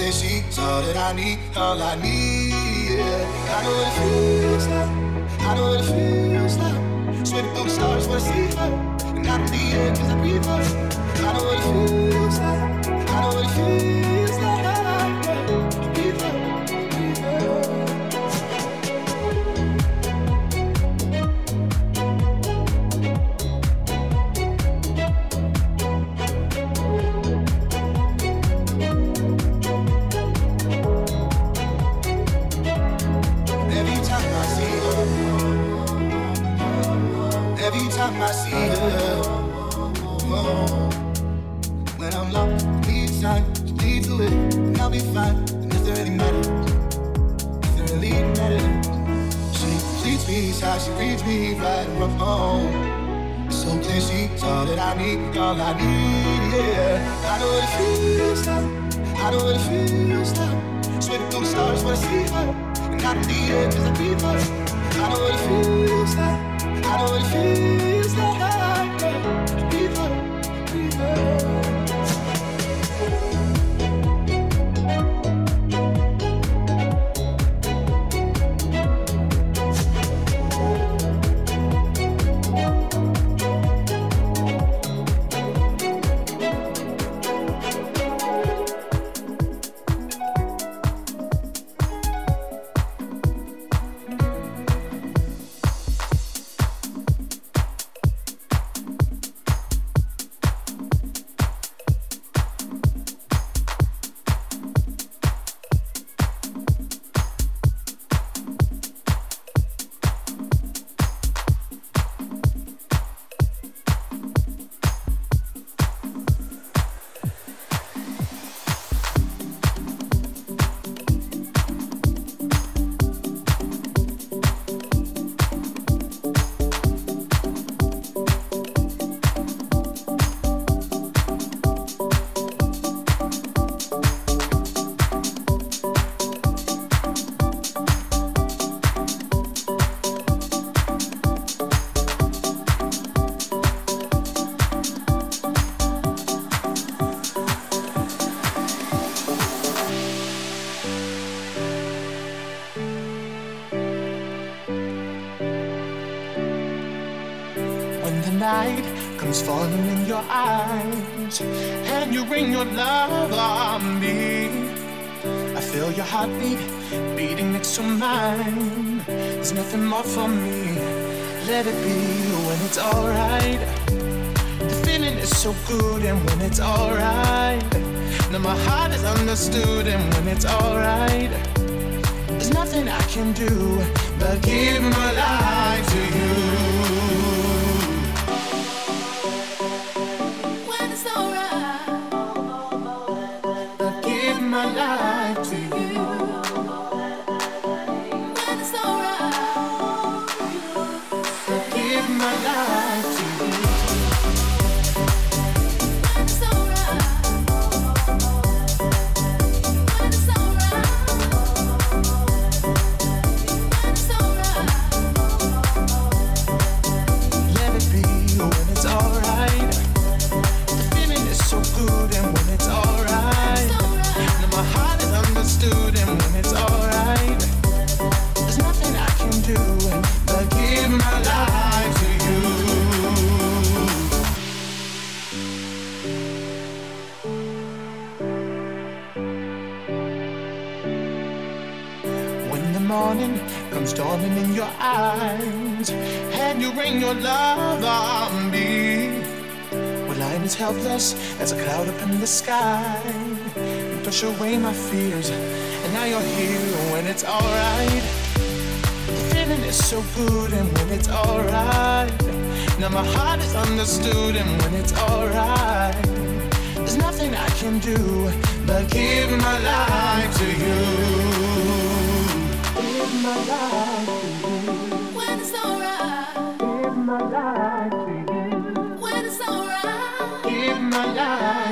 Clear, she's all that I need, all I need. Yeah. I know what it feels like. I know what it feels like. Sweating through the stars I see her. And I don't need it cause I breathe her. I know what it feels like. I know what it feels like. She reads me right from home. So clear, she's all that I need, all I need, yeah. I know what it feels like, I know what it feels like. Sweating through the stars when I see her. And I don't need it cause I breathe her. I know what it feels like. I know what it feels like. Heartbeat beating next to mine. There's nothing more for me. Let it be when it's alright. The feeling is so good, and when it's alright, now my heart is understood, and when it's alright, there's nothing I can do but give my life to you. Morning comes dawning in your eyes, and you rain your love on me. Well, I'm as helpless as a cloud up in the sky. You push away my fears, and now you're here when it's alright. The feeling is so good, and when it's alright. Now my heart is understood, and when it's alright. There's nothing I can do but give my life to you. Give my life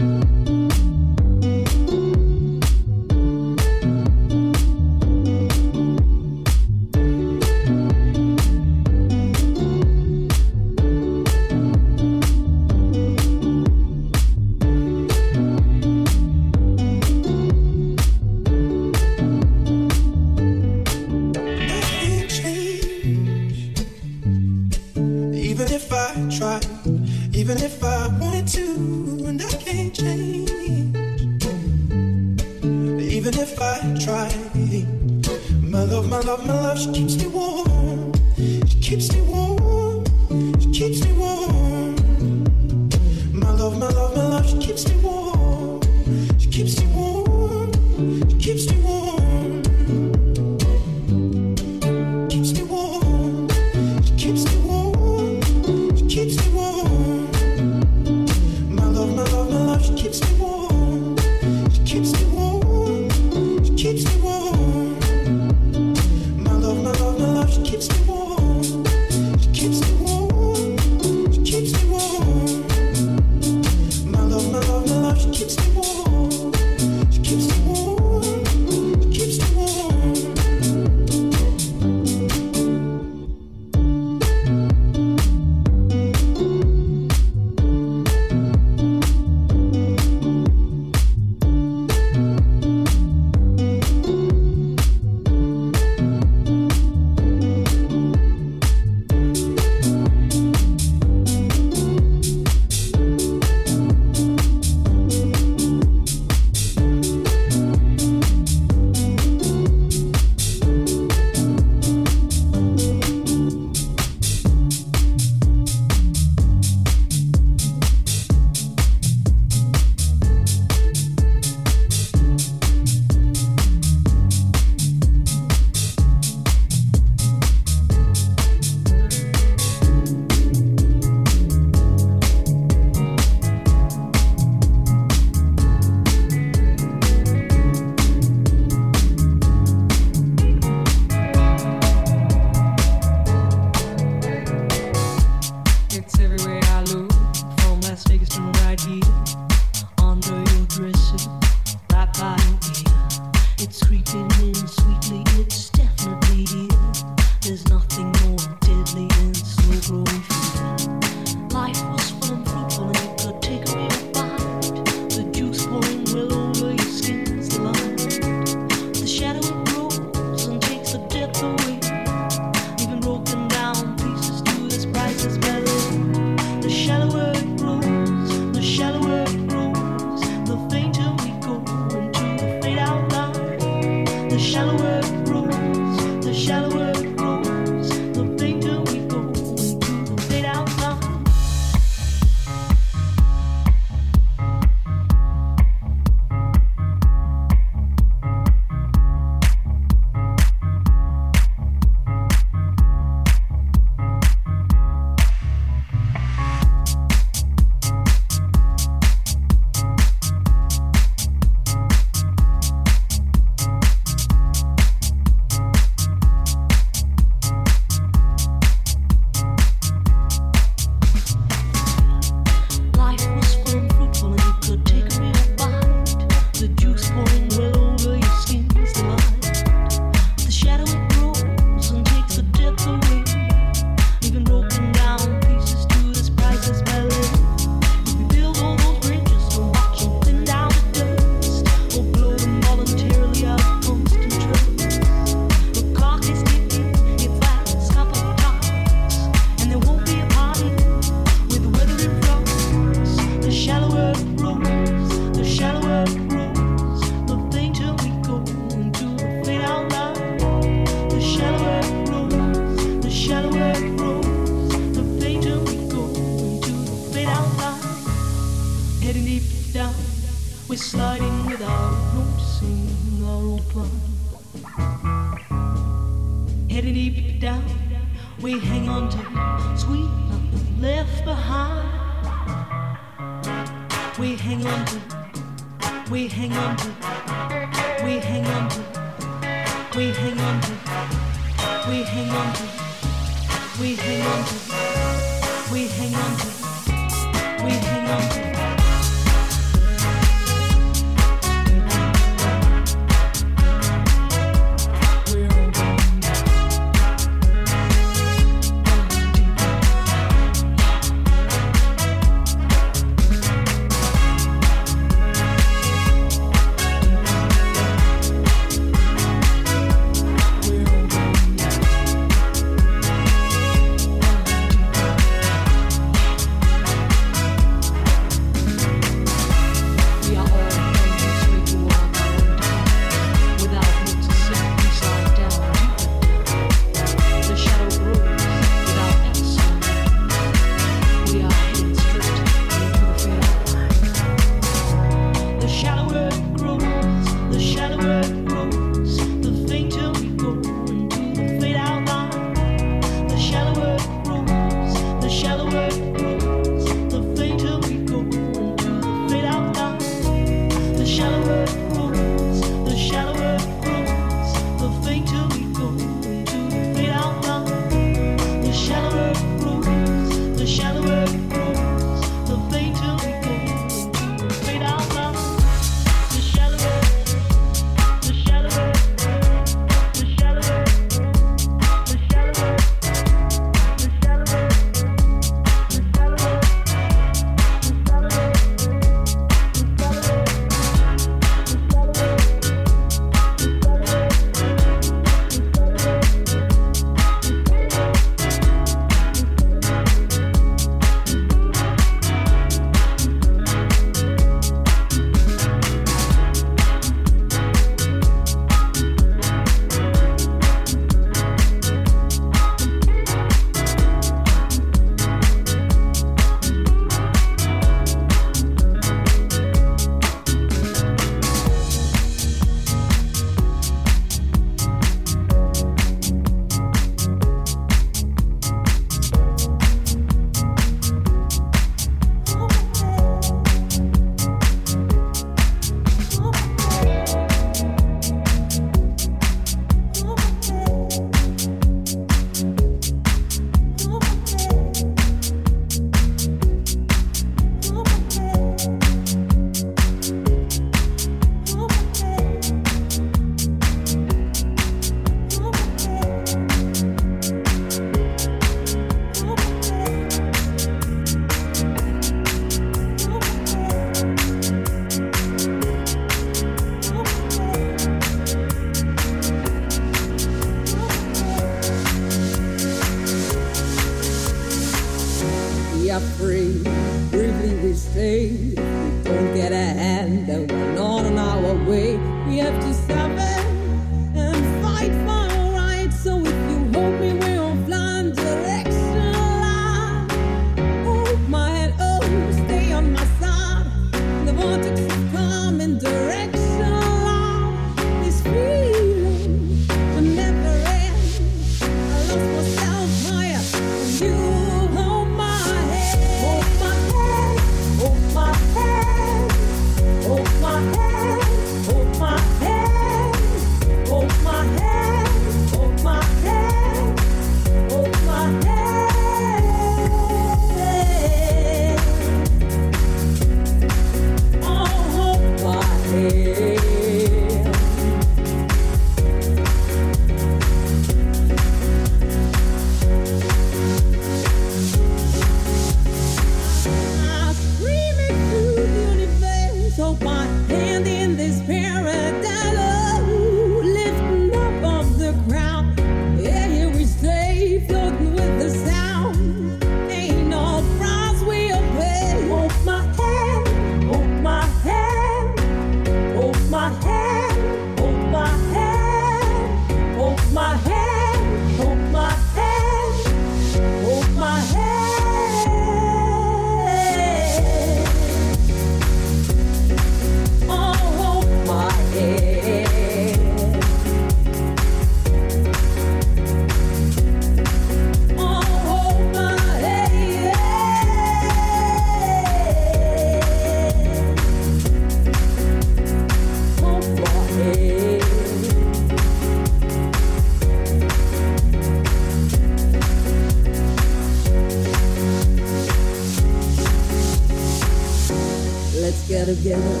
together,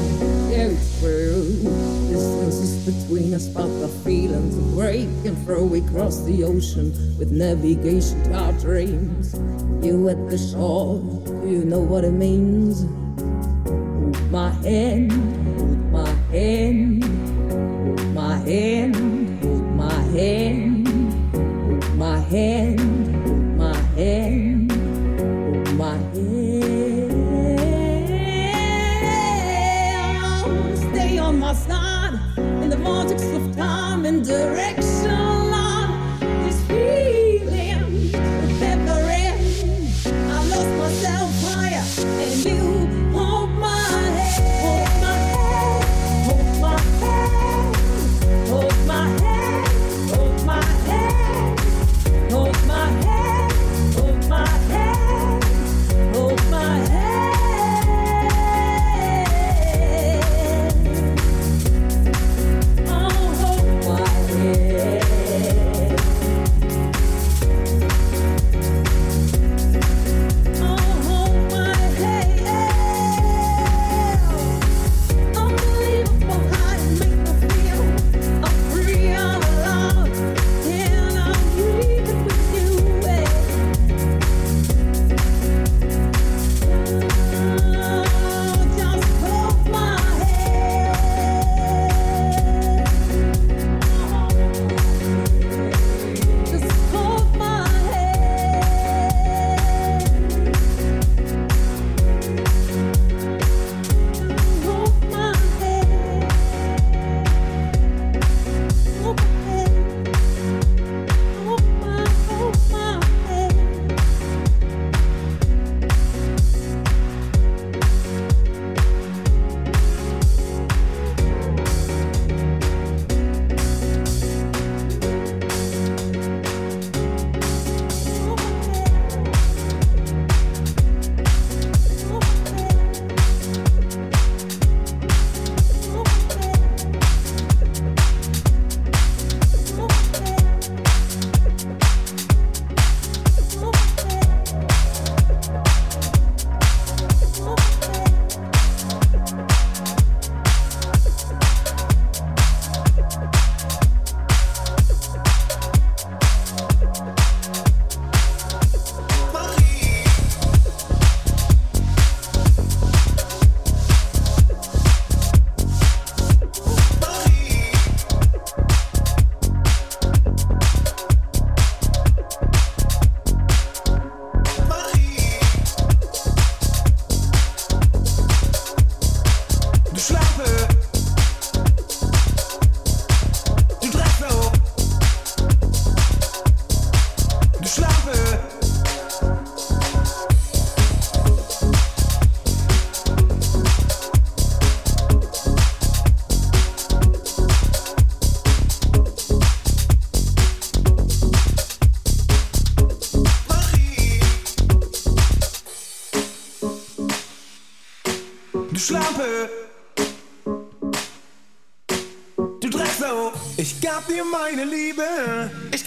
it's true. Distances between us but the feelings of break and throw across the ocean with navigation to our dreams. You at the shore, you know what it means. Hold my hand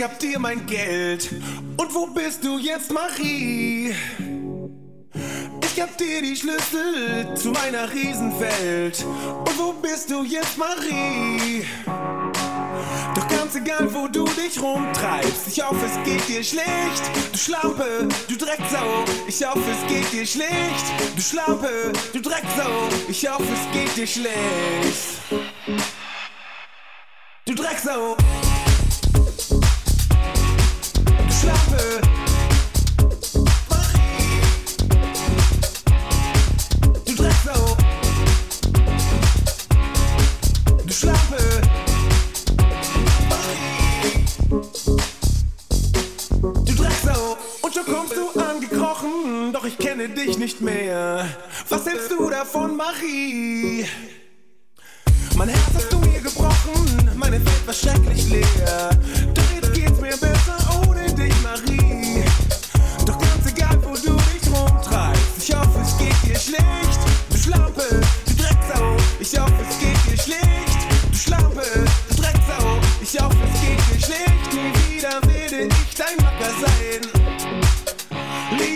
hab dir mein Geld. Und wo bist du jetzt, Marie? Ich hab dir die Schlüssel zu meiner Riesenwelt. Und wo bist du jetzt, Marie? Doch ganz egal, wo du dich rumtreibst, ich hoffe, es geht dir schlecht. Du Schlampe, du Drecksau, ich hoffe, es geht dir schlecht. Du Schlampe, du Drecksau, ich hoffe, es geht dir schlecht. Du Drecksau.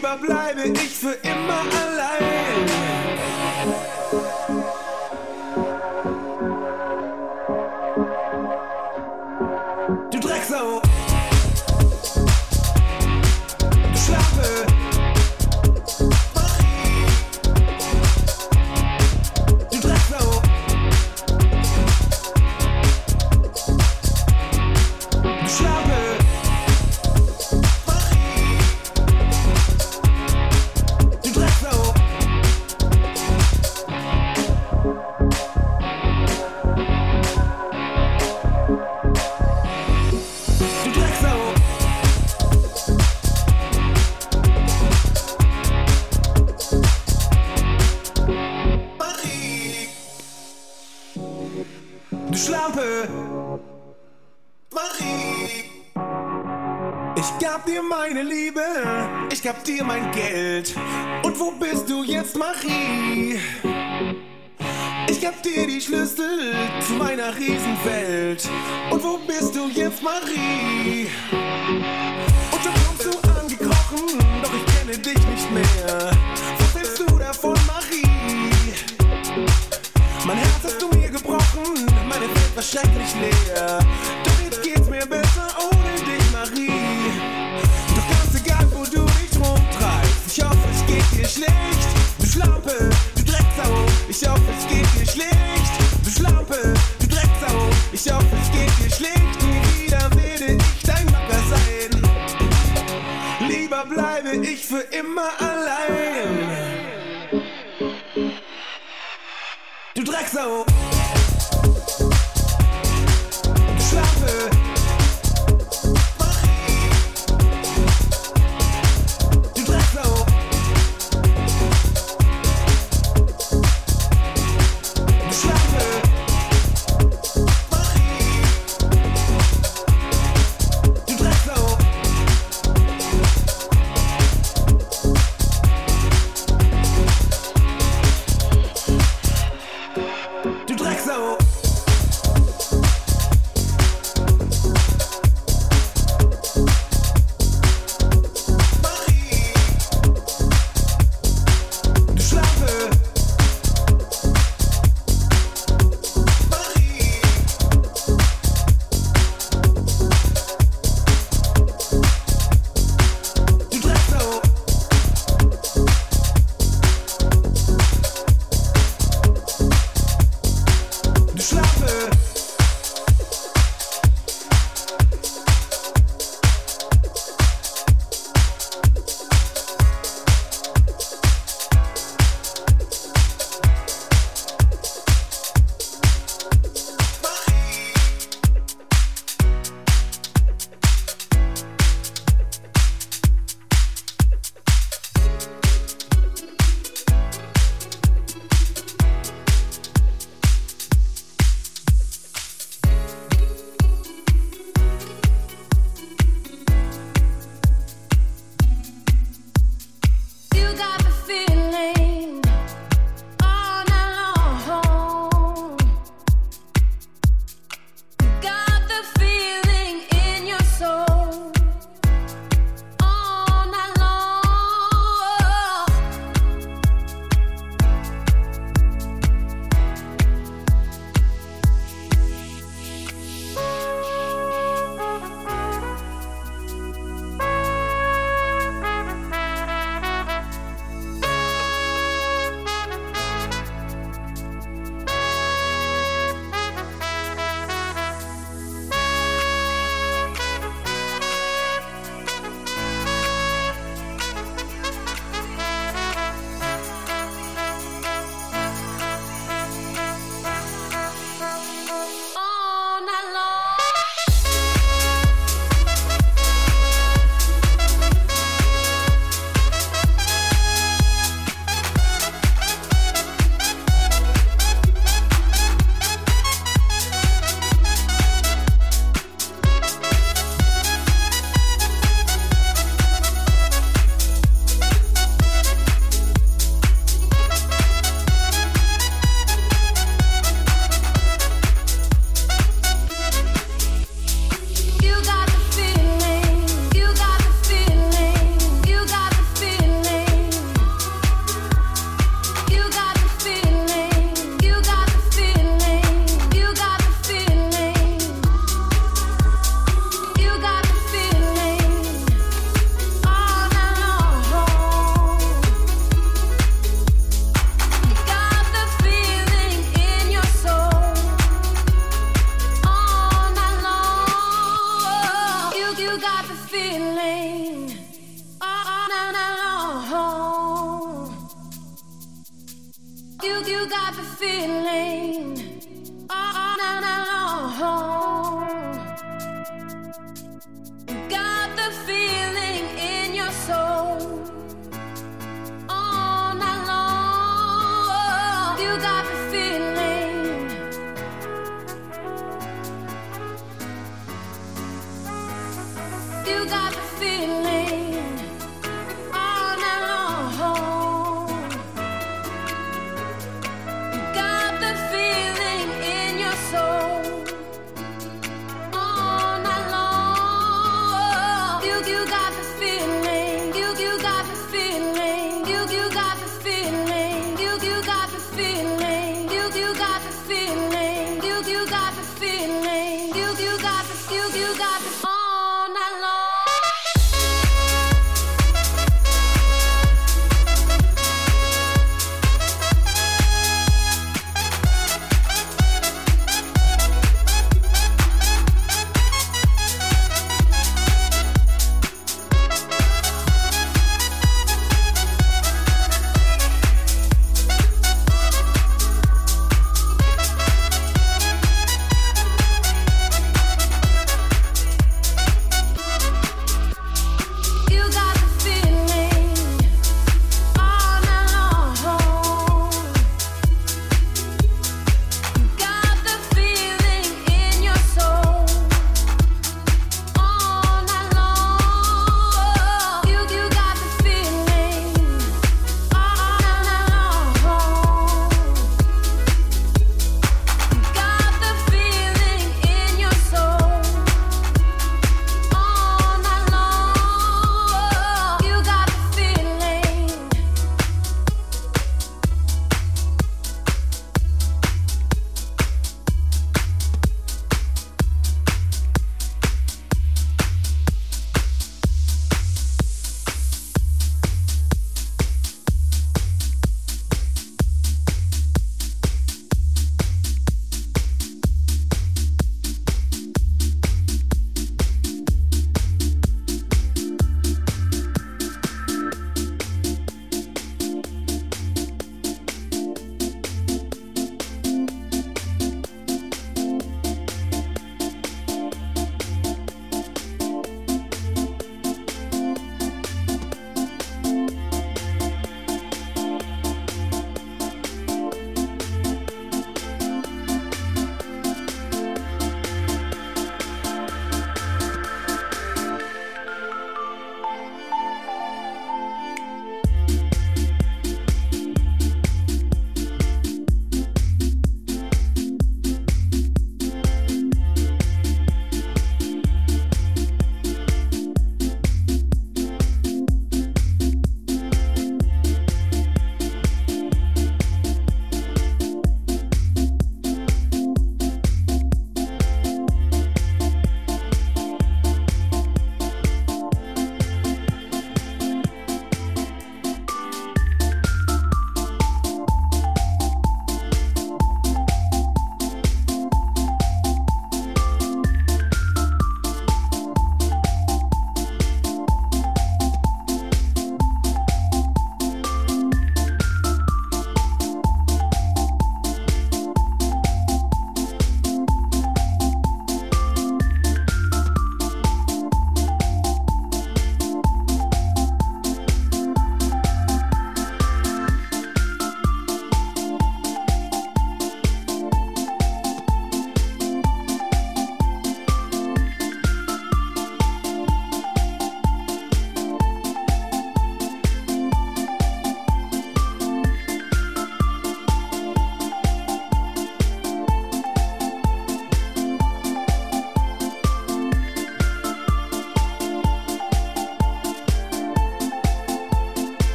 lieber bleibe ich für immer allein.